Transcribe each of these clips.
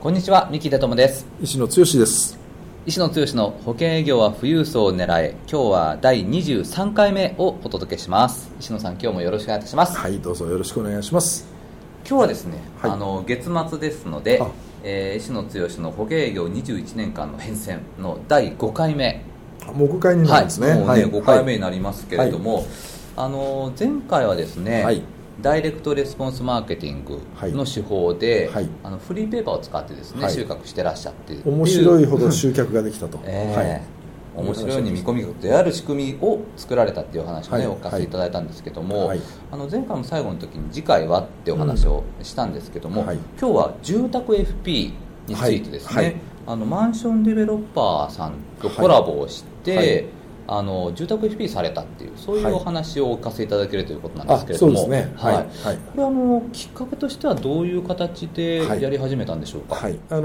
こんにちは三木出友です。石野剛です。石野剛の保険営業は富裕層を狙え。今日は第23回目をお届けします。石野さん今日もよろしくお願いいたします。はいどうぞよろしくお願いします。今日はですね、はい、あの月末ですので、えー、石野剛の保険営業21年間の変遷の第5回目。もう5回になるんですね,、はい、もうね、はい、5回目になりますけれども、あの前回はですね、はいダイレクトレスポンスマーケティングの手法で、はい、あのフリーペーパーを使ってですね、はい、収穫してらっしゃって面白いほど集客ができたと、えー、はい。面白いように見込み額である仕組みを作られたっていうお話をね、はい、お聞かせいただいたんですけども、はい、あの前回も最後の時に次回はってお話をしたんですけども、うん。はい、今日は住宅 FP についてですね、あのマンションデベロッパーさんとコラボをして、あの住宅 FP されたっていうそういうお話をお聞かせいただけるということなんですけれども、はい。ね。はい、はい、これあのきっかけとしてはどういう形でやり始めたんでしょうか、はい、あの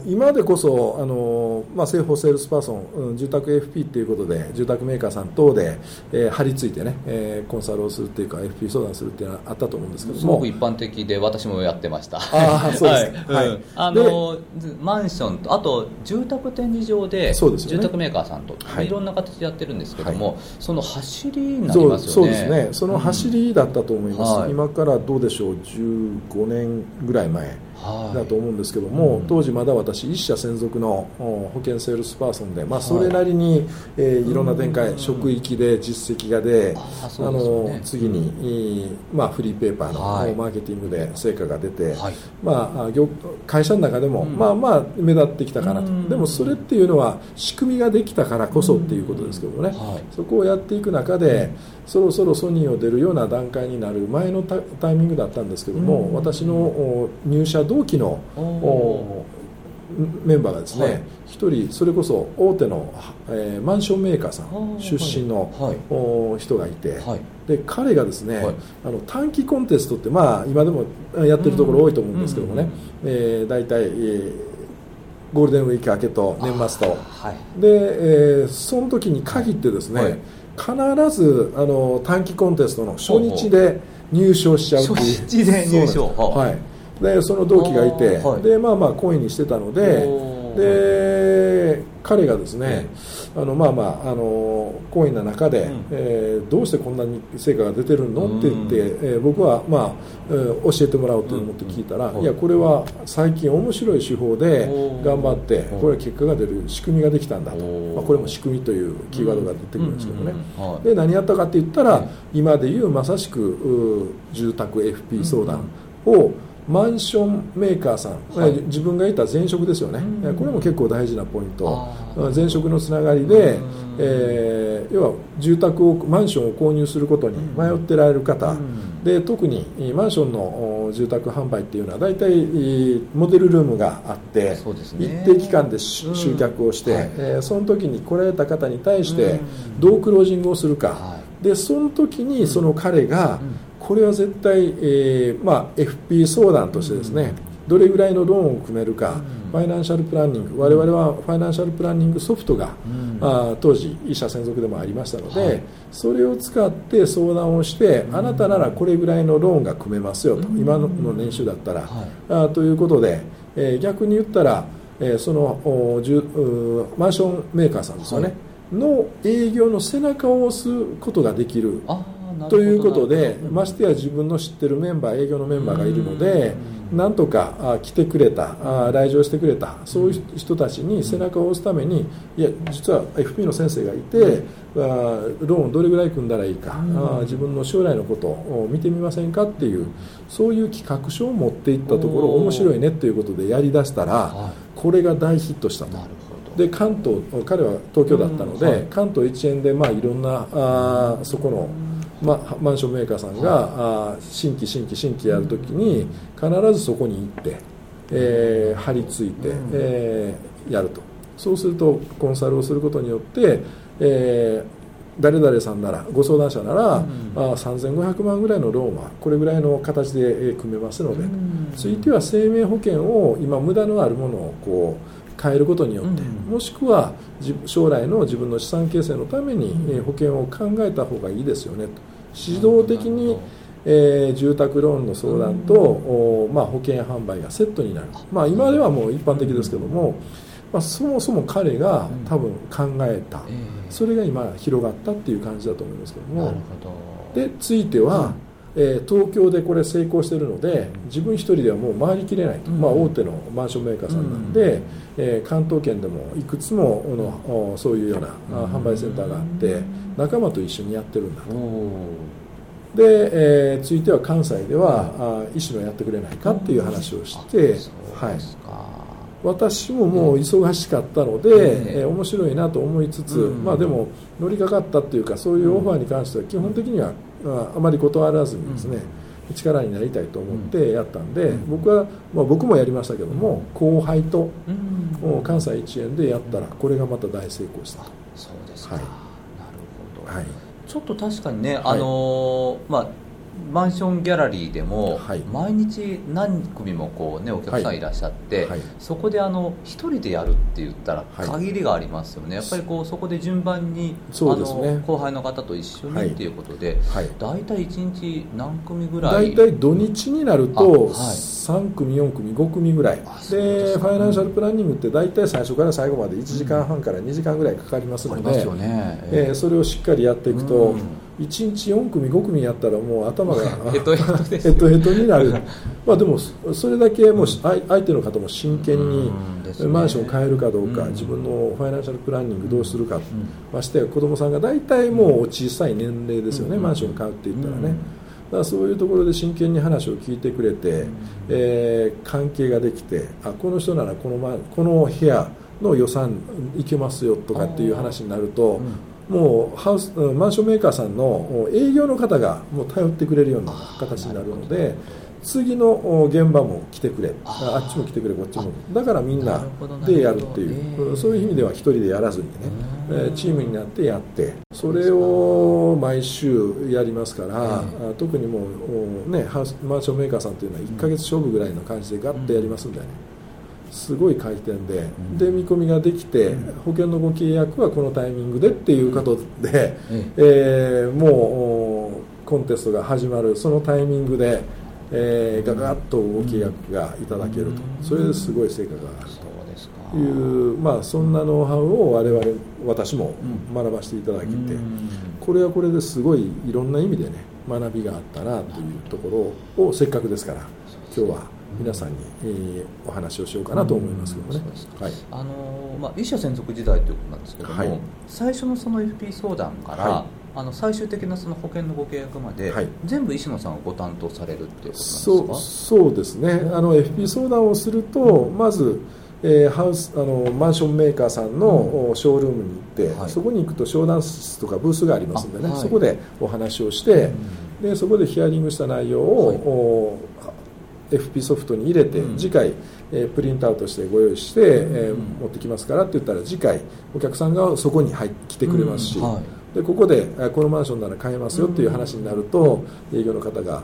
ー、今でこそ、あのー、まあ、生保セールスパーソン、うん、住宅 FP ということで住宅メーカーさん等で、えー、張り付いてね、えー、コンサルをするっていうか FP 相談するっていうのはあったと思うんですけども。すごく一般的で私もやってました。あそうですね、はい、はい、あのー、マンションとあと住宅展示場で、ね、住宅メーカーさんと、はい、いろんな形でやってるんですけども、その走りになりますよね。そうですね。その走りだったと思います、うん、今からどうでしょう。15年ぐらい前だと思うんですけども、当時まだ私一社専属の保険セールスパーソンで、まあ、それなりに、えー、いろんな展開、職域で実績が出あの次に、まあ、フリーペーパーのマーケティングで成果が出て、まあ、会社の中でも、まあまあ目立ってきたかなと、でもそれっていうのは仕組みができたからこそっていうことですけどもね、そこをやっていく中で、そろそろソニーを出るような段階になる前のタイミングだったんですけども、私の入社同期のメンバーがですね、一、はい、人それこそ大手の、えー、マンションメーカーさん出身の、はい、人がいて、はい、で彼がですね、あの短期コンテストって、まあ、今でもやってるところ多いと思うんですけどもね、うんえー、大体、えー、ゴールデンウィーク明けと年末と、で、えー、その時に限ってですね、必ずあの短期コンテストの初日で入賞しちゃうっていう。初日で入賞。はいでその同期がいて、はい、でまあまあ懇意にしてたのでで彼がですね、あのまあまああの懇意な中で、うん、えー、どうしてこんなに成果が出てるの？って言って、えー、僕はまあ、えー、教えてもらおうと思って聞いたら、うん、いやこれは最近面白い手法で頑張ってこれは結果が出る仕組みができたんだと、まあ、これも仕組みというキーワードが出てくるんですけどね、で何やったかって言ったら、今でいうまさしく住宅 FP 相談を、マンションメーカーさん、はい、自分がいた前職ですよね、うん、これも結構大事なポイント、前職のつながりで、えー、要は住宅をマンションを購入することに迷ってられる方、うん、で特にマンションの住宅販売っていうのは大体モデルルームがあって、ね、一定期間で集客をして、うん、えー、その時に来られた方に対してどうクロージングをするか、はい、でその時にその彼が、これは絶対、えーまあ、FP 相談としてですね、どれぐらいのローンを組めるか、ファイナンシャルプランニング、我々はファイナンシャルプランニングソフトが、あ当時、医者専属でもありましたので、それを使って相談をして、あなたならこれぐらいのローンが組めますよと、今の年収だったら、あということで、えー、逆に言ったら、えー、そのマンションメーカーさんですよね、の営業の背中を押すことができる。ということでましてや自分の知ってるメンバー営業のメンバーがいるのでなんとか来てくれた来場してくれたそういう人たちに背中を押すためにいや実は FP の先生がいてローンどれぐらい組んだらいいか自分の将来のことを見てみませんかっていうそういう企画書を持っていったところ面白いねっていうことでやりだしたらこれが大ヒットしたと。で関東彼は東京だったので、関東一円でまあいろんなあそこのま、マンションメーカーさんが、あ新規新規新規やるときに必ずそこに行ってえー、張り付いて、えー、やると。そうするとコンサルをすることによって、えー、誰々さんならご相談者なら、うん、あ3500万ぐらいのローンはこれぐらいの形で組めますので、うん、ついては生命保険を今無駄のあるものをこう変えることによって、うん、もしくは将来の自分の資産形成のために保険を考えた方がいいですよねと。指導的に、えー、住宅ローンの相談と、おまあ、保険販売がセットになる、まあ、今ではもう一般的ですけども、まあ、そもそも彼が多分考えた、それが今広がったっていう感じだと思いますけども。でついては、えー、東京でこれ成功しているので自分一人ではもう回りきれないと、まあ、大手のマンションメーカーさんなんで、えー、関東圏でもいくつものそういうような販売センターがあって仲間と一緒にやってるんだと。で、えー、ついては関西では、あ医師のやってくれないかっていう話をして、はい、私ももう忙しかったので、えー、面白いなと思いつつ、まあ、でも乗りかかったっていうかそういうオファーに関しては基本的には、あまり断らずにですね、力になりたいと思ってやったんで、僕は、まあ、僕もやりましたけども後輩と、関西一円でやったらこれがまた大成功した。そうですか、はい、なるほど、はい、ちょっと確かにね、あのー、まあマンションギャラリーでも、毎日何組もこう、ね、お客さんいらっしゃって、はい、そこであの1人でやるって言ったら限りがありますよね、やっぱりこうそこで順番に、ね、あの後輩の方と一緒にっていうことで、大体1日何組ぐらい？大体土日になると3組、4組、5組ぐらい。でファイナンシャルプランニングって大体最初から最後まで1時間半から2時間ぐらいかかりますので、えー、それをしっかりやっていくと。うん1日4組5組やったらもう頭が ヘトヘトになる。まあでもそれだけもう相手の方も真剣にマンションを変えるかどうか、自分のファイナンシャルプランニングどうするか、まして子供さんが大体もう小さい年齢ですよね、マンションを買うって言ったらね、だからそういうところで真剣に話を聞いてくれて、えー、関係ができてあこの人ならこの,、ま、この部屋の予算いけますよとかっていう話になると、もうハウスマンションメーカーさんの営業の方がもう頼ってくれるような形になるので次の現場も来てくれ。あっちも来てくれこっちも。だからみんなでやるっていう、そういう意味では一人でやらずにねチームになってやってそれを毎週やりますから、特にもうねマンションメーカーさんというのは1か月勝負ぐらいの感じでガッとやりますんでね、すごい回転で、うん、で見込みができて、うん、保険のご契約はこのタイミングでっていうことで、うん、えー、もうコンテストが始まるそのタイミングで、えー、ガガッとご契約がいただけると、それですごい成果があると。いう、まあ、そんなノウハウを我々私も学ばせていただいて、これはこれですごいいろんな意味でね学びがあったなというところをせっかくですから今日は皆さんに、えー、お話をしようかなと思いますけどね、はい。あのまあ、一社専属時代ということなんですけども、はい、最初のその FP 相談から、はい、あの最終的なその保険のご契約まで、はい、全部石野さんがご担当されるっていうことなんですか？そうそうですね。あの FP 相談をすると、まずえー、ハウスあのマンションメーカーさんの、ショールームに行って、はい、そこに行くと商談室とかブースがありますんでね、はい、そこでお話をして、うん、でそこでヒアリングした内容を、FP ソフトに入れて、次回、えー、プリントアウトしてご用意して、えー、持ってきますからって言ったら次回お客さんがそこに入来てくれますし、はい、でここでこのマンションなら買えますよっていう話になると、営業の方が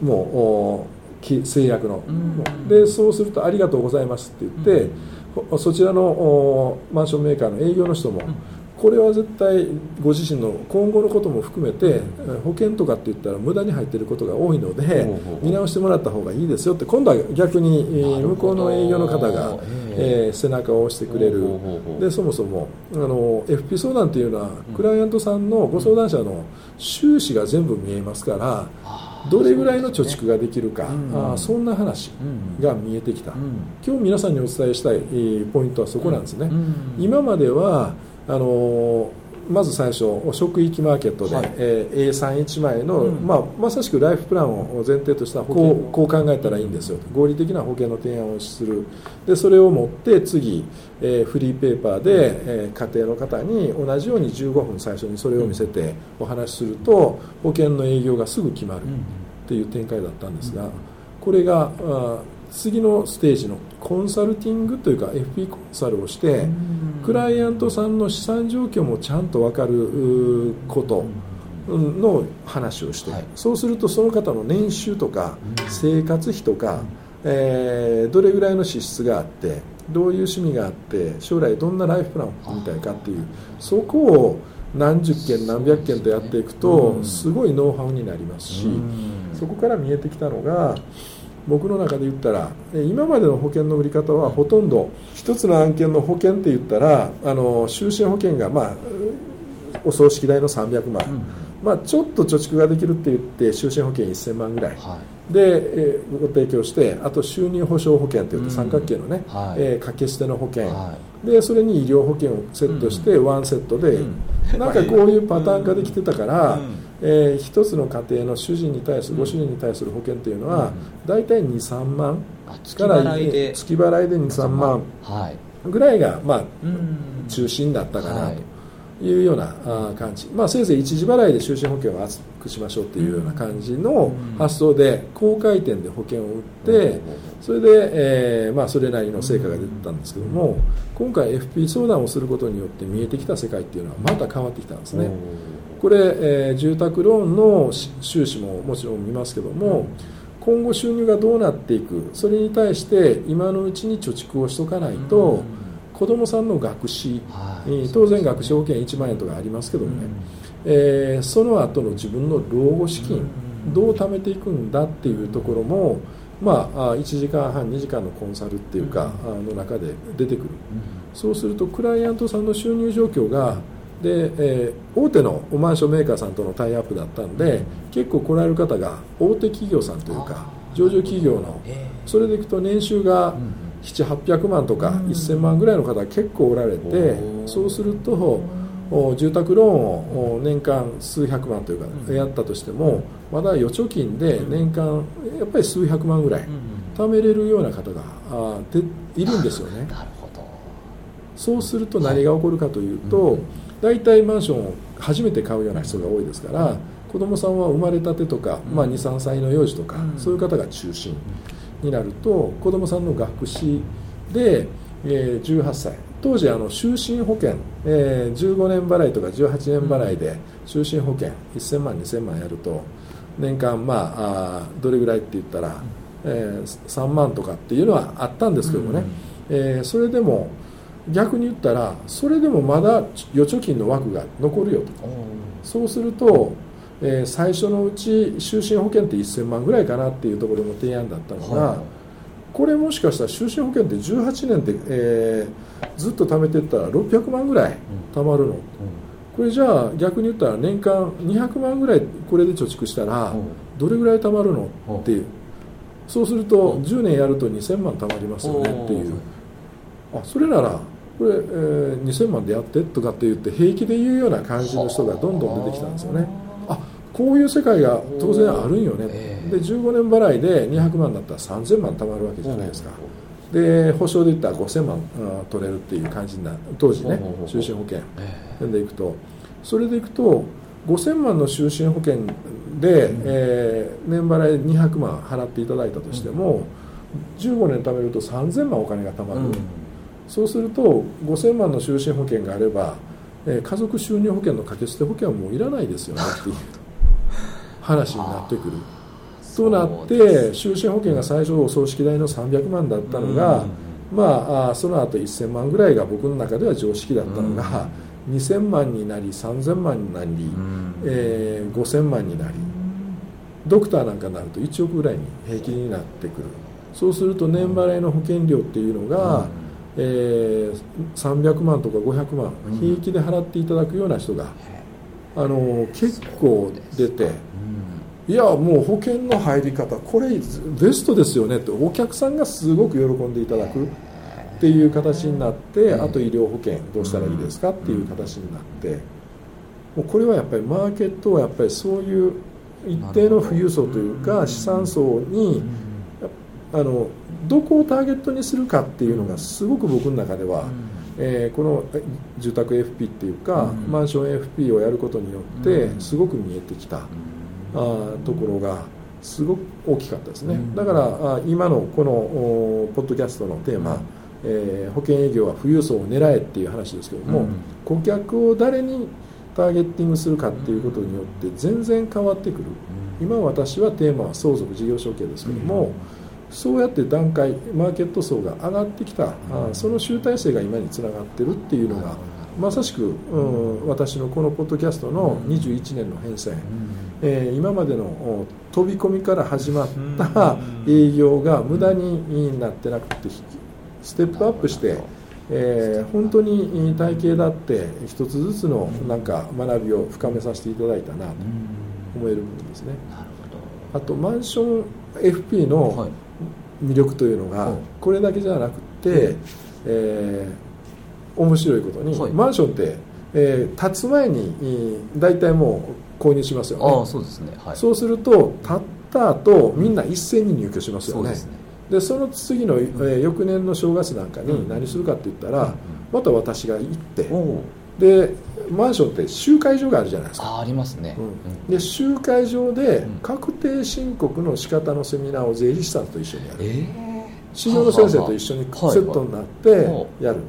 もう制約の、でそうするとありがとうございますって言って、そちらのマンションメーカーの営業の人も、これは絶対ご自身の今後のことも含めて保険とかって言ったら無駄に入っていることが多いので見直してもらった方がいいですよって今度は逆に向こうの営業の方がえ背中を押してくれる。でそもそもあの FP 相談っていうのはクライアントさんのご相談者の収支が全部見えますからどれぐらいの貯蓄ができるか、あそんな話が見えてきた、今日皆さんにお伝えしたいポイントはそこなんですね、今まではあのまず最初職域マーケットで、はい、えー、A31 枚の、うん、まあ、まさしくライフプランを前提としたこうこう考えたらいいんですよ。合理的な保険の提案をする。でそれを持って次、えー、フリーペーパーで、えー、家庭の方に同じように15分最初にそれを見せてお話しすると保険の営業がすぐ決まるっていう展開だったんですがこれがあ次のステージのコンサルティングというか FP コンサルをしてクライアントさんの資産状況もちゃんと分かることの話をして、はい、そうするとその方の年収とか生活費とか、えー、どれぐらいの支出があってどういう趣味があって将来どんなライフプランを組みたいかっていうそこを何十件何百件とやっていくとすごいノウハウになりますしそこから見えてきたのが僕の中で言ったら今までの保険の売り方はほとんど1つの案件の保険って言ったらあの就寝保険がまあお葬式代の300万、まあ、ちょっと貯蓄ができるって言って就寝保険1000万ぐらい、はい、で、えー、ご提供してあと収入保障保険といって三角形のね、うんはい、えー、掛け捨ての保険、はい、でそれに医療保険をセットしてワンセットで、うん、なんかこういうパターン化できてたから、うん、えー、一つの家庭の主人に対するご主人に対する保険というのは、大体23万から月払いで。23万ぐらいが、まあ、中心だったかなと。いうような感じ、まあ、せいぜい一時払いで就寝保険を厚くしましょうっていうような感じの発想で高回転で保険を売ってそれで、えーまあ、それなりの成果が出てたんですけども今回 FP 相談をすることによって見えてきた世界っていうのはまた変わってきたんですねこれ、えー、住宅ローンの収支ももちろん見ますけども今後収入がどうなっていくそれに対して今のうちに貯蓄をしとかないと子どもさんの学資、当然学資保険1万円とかありますけどもね、えー、その後の自分の老後資金、どう貯めていくんだっていうところも、まあ、1時間半2時間のコンサルっていうか、の中で出てくる、そうするとクライアントさんの収入状況がで、えー、大手のマンションメーカーさんとのタイアップだったんで結構来られる方が大手企業さんというか上場企業のそれでいくと年収が7800万とか1000万ぐらいの方が結構おられてそうすると住宅ローンを年間数百万というかやったとしてもまだ預貯金で年間やっぱり数百万ぐらい貯めれるような方がいるんですよね。そうすると何が起こるかというと大体マンションを初めて買うような人が多いですから子どもさんは生まれたてとか、まあ、23歳の幼児とかそういう方が中心。になると子どもさんの学資で、えー、18歳。当時あの就寝保険、えー、15年払いとか18年払いで就寝保険1000万2000万やると年間まああどれぐらいって言ったら、えー、3万とかっていうのはあったんですけどもね、うん、えー、それでも逆に言ったらそれでもまだ預貯金の枠が残るよとそうするとえー、最初のうち就寝保険って1000万ぐらいかなっていうところの提案だったのが、はい、これもしかしたら就寝保険って18年で、えー、ずっと貯めていったら600万ぐらい貯まるの、うん、これじゃあ逆に言ったら年間200万ぐらいこれで貯蓄したらどれぐらい貯まるの？っていう。そうすると10年やると2000万貯まりますよねっていう。あそれならこれ、えー、2000万でやってとかって言って平気で言うような感じの人がどんどん出てきたんですよね。こういう世界が当然あるんよね、で15年払いで200万だったら3000万貯まるわけじゃないですか、で保証で言ったら5000万取れるっていう感じにな当時ね就寝保険。でいくとそれでいくと5000万の就寝保険で、えー、年払い200万払っていただいたとしても、15年貯めると3000万お金が貯まる、そうすると5000万の就寝保険があれば、えー、家族収入保険の掛け捨て保険はもういらないですよねっていう 話になってくる。となって就寝保険が最初お葬式代の300万だったのが、まあその後1000万ぐらいが僕の中では常識だったのが、2000万になり3000万になり、えー、5000万になり。ドクターなんかになると1億ぐらいに平均になってくる。そうすると年払いの保険料っていうのが、えー、300万とか500万平気で払っていただくような人が、あの結構出て。いやもう保険の入り方これベストですよねってお客さんがすごく喜んでいただくっていう形になってあと医療保険どうしたらいいですかっていう形になってもうこれはやっぱりマーケットはやっぱりそういう一定の富裕層というか資産層にあのどこをターゲットにするかっていうのがすごく僕の中では、えー、この住宅 FP っていうか、マンション FP をやることによってすごく見えてきた。あところがすごく大きかったですね、だから今のこのポッドキャストのテーマ、えー、保険営業は富裕層を狙えっていう話ですけども、顧客を誰にターゲッティングするかっていうことによって全然変わってくる、今私はテーマは相続事業承継ですけども、そうやって段階マーケット層が上がってきた、あその集大成が今につながってるっていうのが、まさしく、うん、私のこのポッドキャストの21年の変遷、えー、今までの飛び込みから始まった営業が無駄になってなくてステップアップして、えー、本当に体系だって一つずつのなんか学びを深めさせていただいたなと思える部分ですね。あとマンション FP の魅力というのがこれだけじゃなくて、えー、面白いことに、マンションって、えー、建つ前に大体もう購入しますよね。あそうですね、はい、そうすると建った後みんな一斉に入居しますよね、うん、そで、ね、その次の、えー、翌年の正月なんかに何するかって言ったら、うん、また私が行って、でマンションって集会所があるじゃないですか。あありますね、うん、で集会所で確定申告の仕方のセミナーを税理士さんと一緒にやる、えー、市場の先生と一緒にセットになってやる、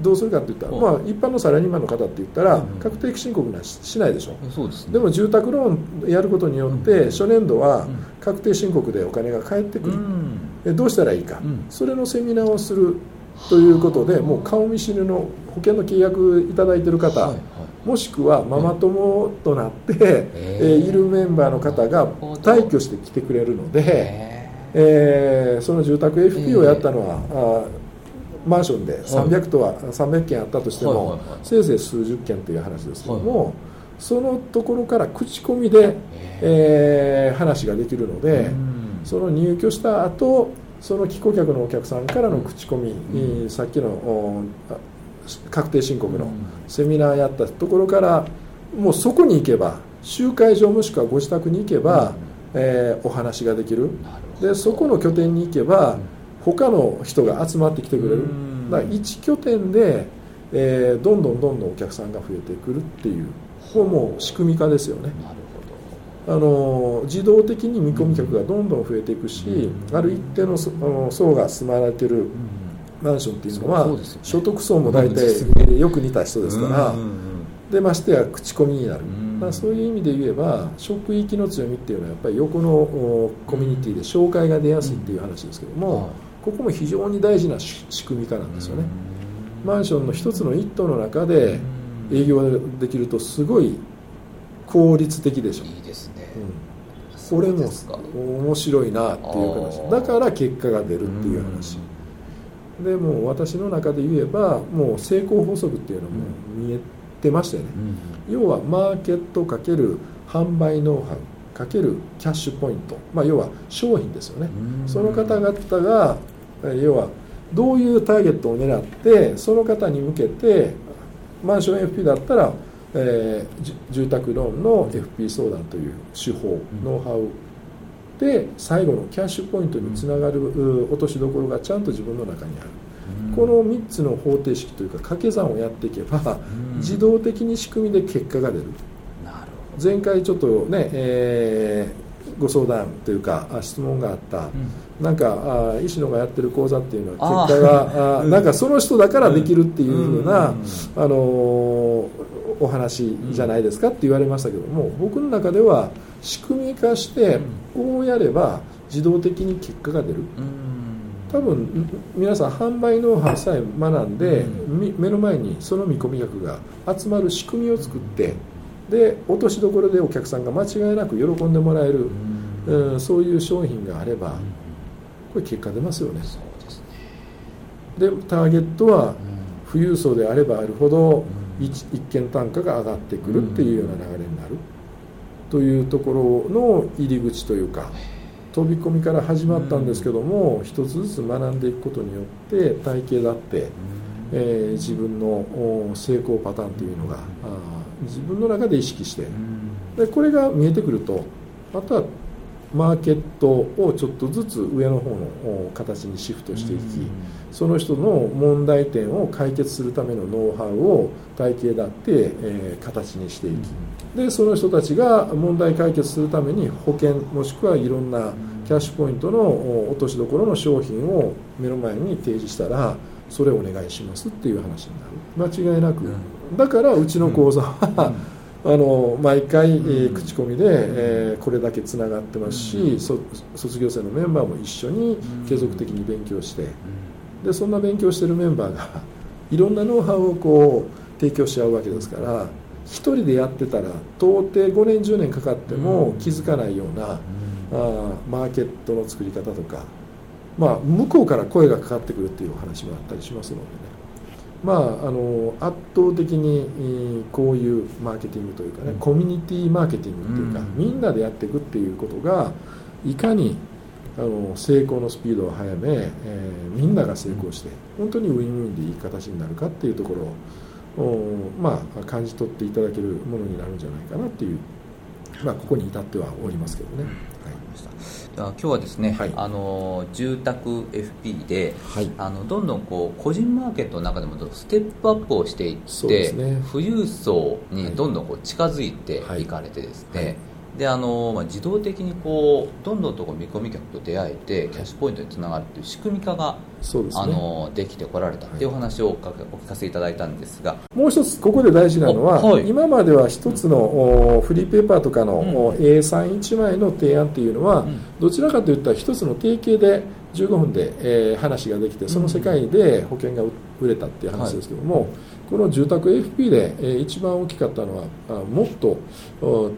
どうするかって言ったら、まあ、一般のサラリーマンの方って言ったら、確定申告なししないでしょ、そうです、ね、でも住宅ローンやることによって、初年度は確定申告でお金が返ってくる、どうしたらいいか、それのセミナーをするということで、もう顔見知りの保険の契約いただいている方、はいはい、もしくはママ友となって、えー、いるメンバーの方が退去してきてくれるので、えー、その住宅 FP をやったのは、あマンションで300とは300件あったとしても、せいぜい数十件という話ですけども、そのところから口コミで、えー、話ができるので、その入居した後その帰顧客のお客さんからの口コミ、うん、さっきの確定申告のセミナーやったところからもうそこに行けば集会場もしくはご自宅に行けば、うん、えー、お話ができる。でそこの拠点に行けば、他の人が集まってきてくれる、だから1拠点で、えー、どんどんどんどんお客さんが増えてくるっていうこもう仕組み化ですよね。あの自動的に見込み客がどんどん増えていくし、ある一定の層が住まわれてるマンションっていうのは、所得層も大体よく似た人ですから、でましてや口コミになる、まあ、そういう意味で言えば職域の強みっていうのはやっぱり横のコミュニティで紹介が出やすいっていう話ですけども、ここも非常に大事な仕組み化なんですよね、マンションの一つの一棟の中で営業できるとすごい効率的でしょ。いいですこれも面白いなっていう話。だから結果が出るっていう話、でも私の中で言えばもう成功法則っていうのも見えてましたよね、要はマーケットかける販売ノウハウかけるキャッシュポイント、まあ、要は商品ですよね、その方々が要はどういうターゲットを狙ってその方に向けてマンション FP だったらえー、住宅ローンの FP 相談という手法、ノウハウで最後のキャッシュポイントにつながる落としどころがちゃんと自分の中にある、この3つの方程式というか掛け算をやっていけば、自動的に仕組みで結果が出る。前回ちょっとね、えー、ご相談というか質問があった、うん、なんかあ石野がやってる講座っていうのは結果があなんかその人だからできるっていうふうな、あのーお話じゃないですかって言われましたけども僕の中では仕組み化してこうやれば自動的に結果が出る。多分皆さん販売ノウハウさえ学んで目の前にその見込み客が集まる仕組みを作ってで落としどころでお客さんが間違いなく喜んでもらえるうん。そういう商品があればこれ結果出ますよね。でターゲットは富裕層であればあるほど一一件単価が上がってくるっていうような流れになる。というところの入り口というか飛び込みから始まったんですけども一つずつ学んでいくことによって体系だって、えー、自分の成功パターンというのが自分の中で意識してでこれが見えてくるとあとはマーケットをちょっとずつ上の方の形にシフトしていき、その人の問題点を解決するためのノウハウを体系だって、えー、形にしていき、でその人たちが問題解決するために保険もしくはいろんなキャッシュポイントの落としどころの商品を目の前に提示したらそれをお願いしますっていう話になる。間違いなく、だからうちの講座は、あの毎回、えー、口コミで、えー、これだけつながってますし、卒業生のメンバーも一緒に継続的に勉強して、でそんな勉強してるメンバーが いろんなノウハウをこう提供し合うわけですから一人でやってたら到底5年10年かかっても気づかないような、あマーケットの作り方とか、まあ、向こうから声がかかってくるっていうお話もあったりしますのでねまあ、あの圧倒的にこういうマーケティングというかね、うん、コミュニティマーケティングっていうか、うん、みんなでやっていくっていうことがいかにあの成功のスピードを速め、えー、みんなが成功して本当にウィンウィンでいい形になるかっていうところを、まあ、感じ取っていただけるものになるんじゃないかなっていう、まあ、ここに至ってはおりますけどね。今日はですね、はい、あの住宅 FP で、はい、あのどんどんこう個人マーケットの中でもステップアップをしていって、ね、富裕層にどんどんこう近づいていかれてですね、はいであの、まあ、自動的にこうどんどんとこう見込み客と出会えてキャッシュポイントにつながるという仕組み化がです、ね、あのできてこられたっていうお話をお聞かせいただいたんですが。もう一つここで大事なのは、はい、今までは一つのフリーペーパーとかの、うん、A31 枚の提案っていうのは、うん、どちらかといったら一つの定型で15分で、えー、話ができてその世界で保険が売れたっていう話ですけども、はいこの住宅 AFP で、え一番大きかったのはあもっと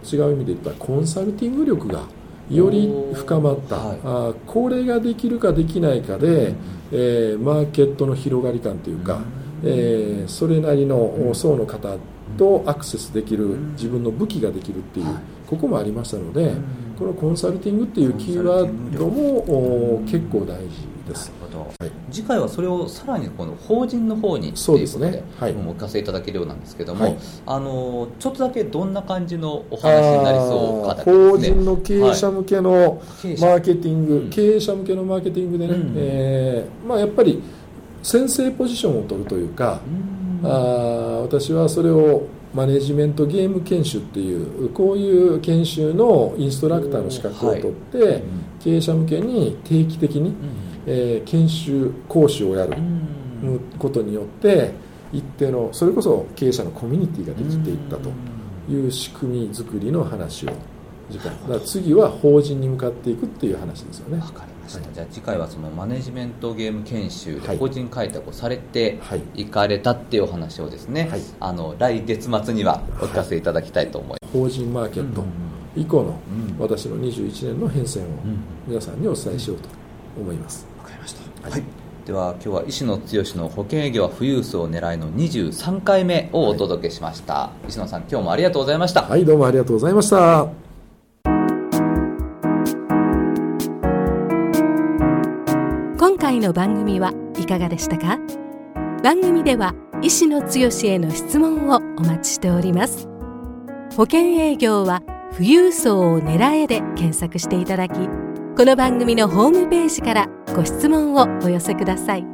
違う意味で言ったらコンサルティング力がより深まった、はい、あこれができるかできないかで、えー、マーケットの広がり感というか、えー、それなりの層の方とアクセスできる自分の武器ができるっていう、ここもありましたので、このコンサルティングっていうキーワードも結構大事です。はい、次回はそれをさらにこの法人の方にということではい、お聞かせいただけるようなんですけども、はい、あのちょっとだけどんな感じのお話になりそうかだ、ね、法人の経営者向けのマーケティング、はい、経営者向けのマーケティングでね、うん、えー、まあ、やっぱり先制ポジションを取るというか、うん、あ私はそれをマネジメントゲーム研修っていうこういう研修のインストラクターの資格を取って、経営者向けに定期的に、えー、研修講師をやることによって一定のそれこそ経営者のコミュニティができていったという仕組み作りの話を次回だ次は法人に向かっていくっていう話ですよね。わかりました、はい、じゃあ次回はそのマネジメントゲーム研修で法人開拓をされて行かれたっていうお話をですね、はい、あの来月末にはお聞かせいただきたいと思います、法人マーケット以降の私の21年の変遷を皆さんにお伝えしようと思います、はい、では今日は石野剛の保険営業は富裕層を狙いの23回目をお届けしました、はい、石野さん今日もありがとうございました。はいどうもありがとうございました。今回の番組はいかがでしたか？番組では石野剛への質問をお待ちしております。保険営業は富裕層を狙えで検索していただきこの番組のホームページからご質問をお寄せください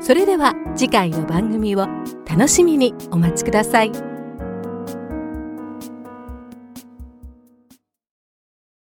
それでは次回の番組を楽しみにお待ちください。